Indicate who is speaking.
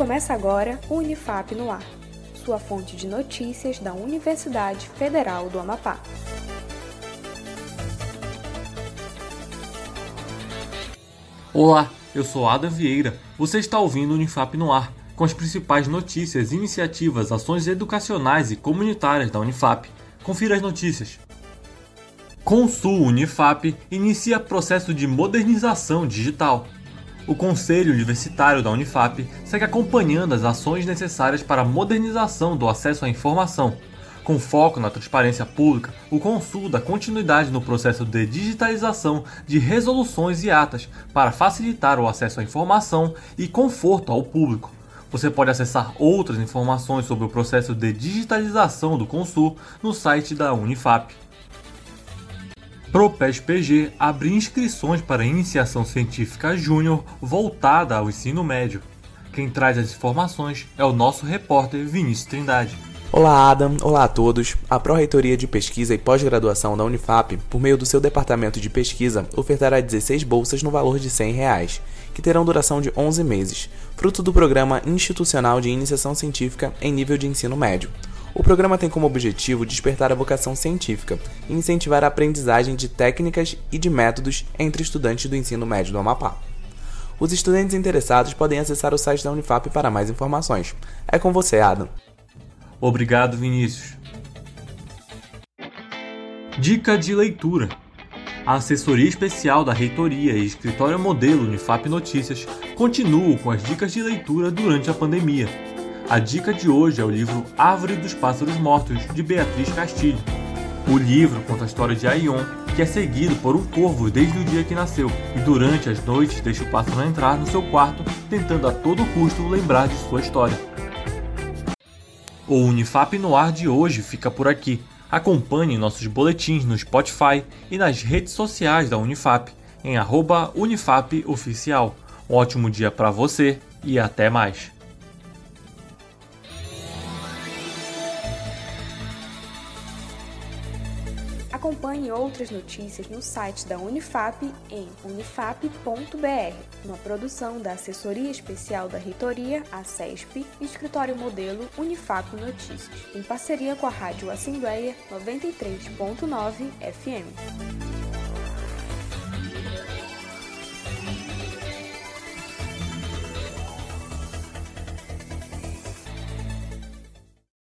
Speaker 1: Começa agora o Unifap no Ar, sua fonte de notícias da Universidade Federal do Amapá.
Speaker 2: Olá, eu sou Adam Vieira. Você está ouvindo o Unifap no Ar, com as principais notícias, iniciativas, ações educacionais e comunitárias da Unifap. Confira as notícias. Consul Unifap inicia processo de modernização digital. O Conselho Universitário da Unifap segue acompanhando as ações necessárias para a modernização do acesso à informação. Com foco na transparência pública, o Consul dá continuidade no processo de digitalização de resoluções e atas para facilitar o acesso à informação e conforto ao público. Você pode acessar outras informações sobre o processo de digitalização do Consul no site da Unifap. ProPES-PG abre inscrições para iniciação científica júnior voltada ao ensino médio. Quem traz as informações é o nosso repórter Vinícius Trindade.
Speaker 3: Olá, Adam. Olá a todos. A Pró-Reitoria de Pesquisa e Pós-Graduação da Unifap, por meio do seu departamento de pesquisa, ofertará 16 bolsas no valor de 100 reais, que terão duração de 11 meses, fruto do Programa Institucional de Iniciação Científica em Nível de Ensino Médio. O programa tem como objetivo despertar a vocação científica e incentivar a aprendizagem de técnicas e de métodos entre estudantes do ensino médio do Amapá. Os estudantes interessados podem acessar o site da Unifap para mais informações. É com você, Adam.
Speaker 2: Obrigado, Vinícius. Dica de leitura. A assessoria especial da Reitoria e Escritório Modelo Unifap Notícias continuam com as dicas de leitura durante a pandemia. A dica de hoje é o livro Árvore dos Pássaros Mortos, de Beatriz Castilho. O livro conta a história de Aion, que é seguido por um corvo desde o dia que nasceu, e durante as noites deixa o pássaro entrar no seu quarto, tentando a todo custo lembrar de sua história. O Unifap no ar de hoje fica por aqui. Acompanhe nossos boletins no Spotify e nas redes sociais da Unifap, em @unifapoficial. Um ótimo dia para você e até mais.
Speaker 1: Acompanhe outras notícias no site da Unifap em unifap.br, uma produção da Assessoria Especial da Reitoria, a CESP, Escritório Modelo Unifap Notícias, em parceria com a Rádio Assembleia 93.9 FM.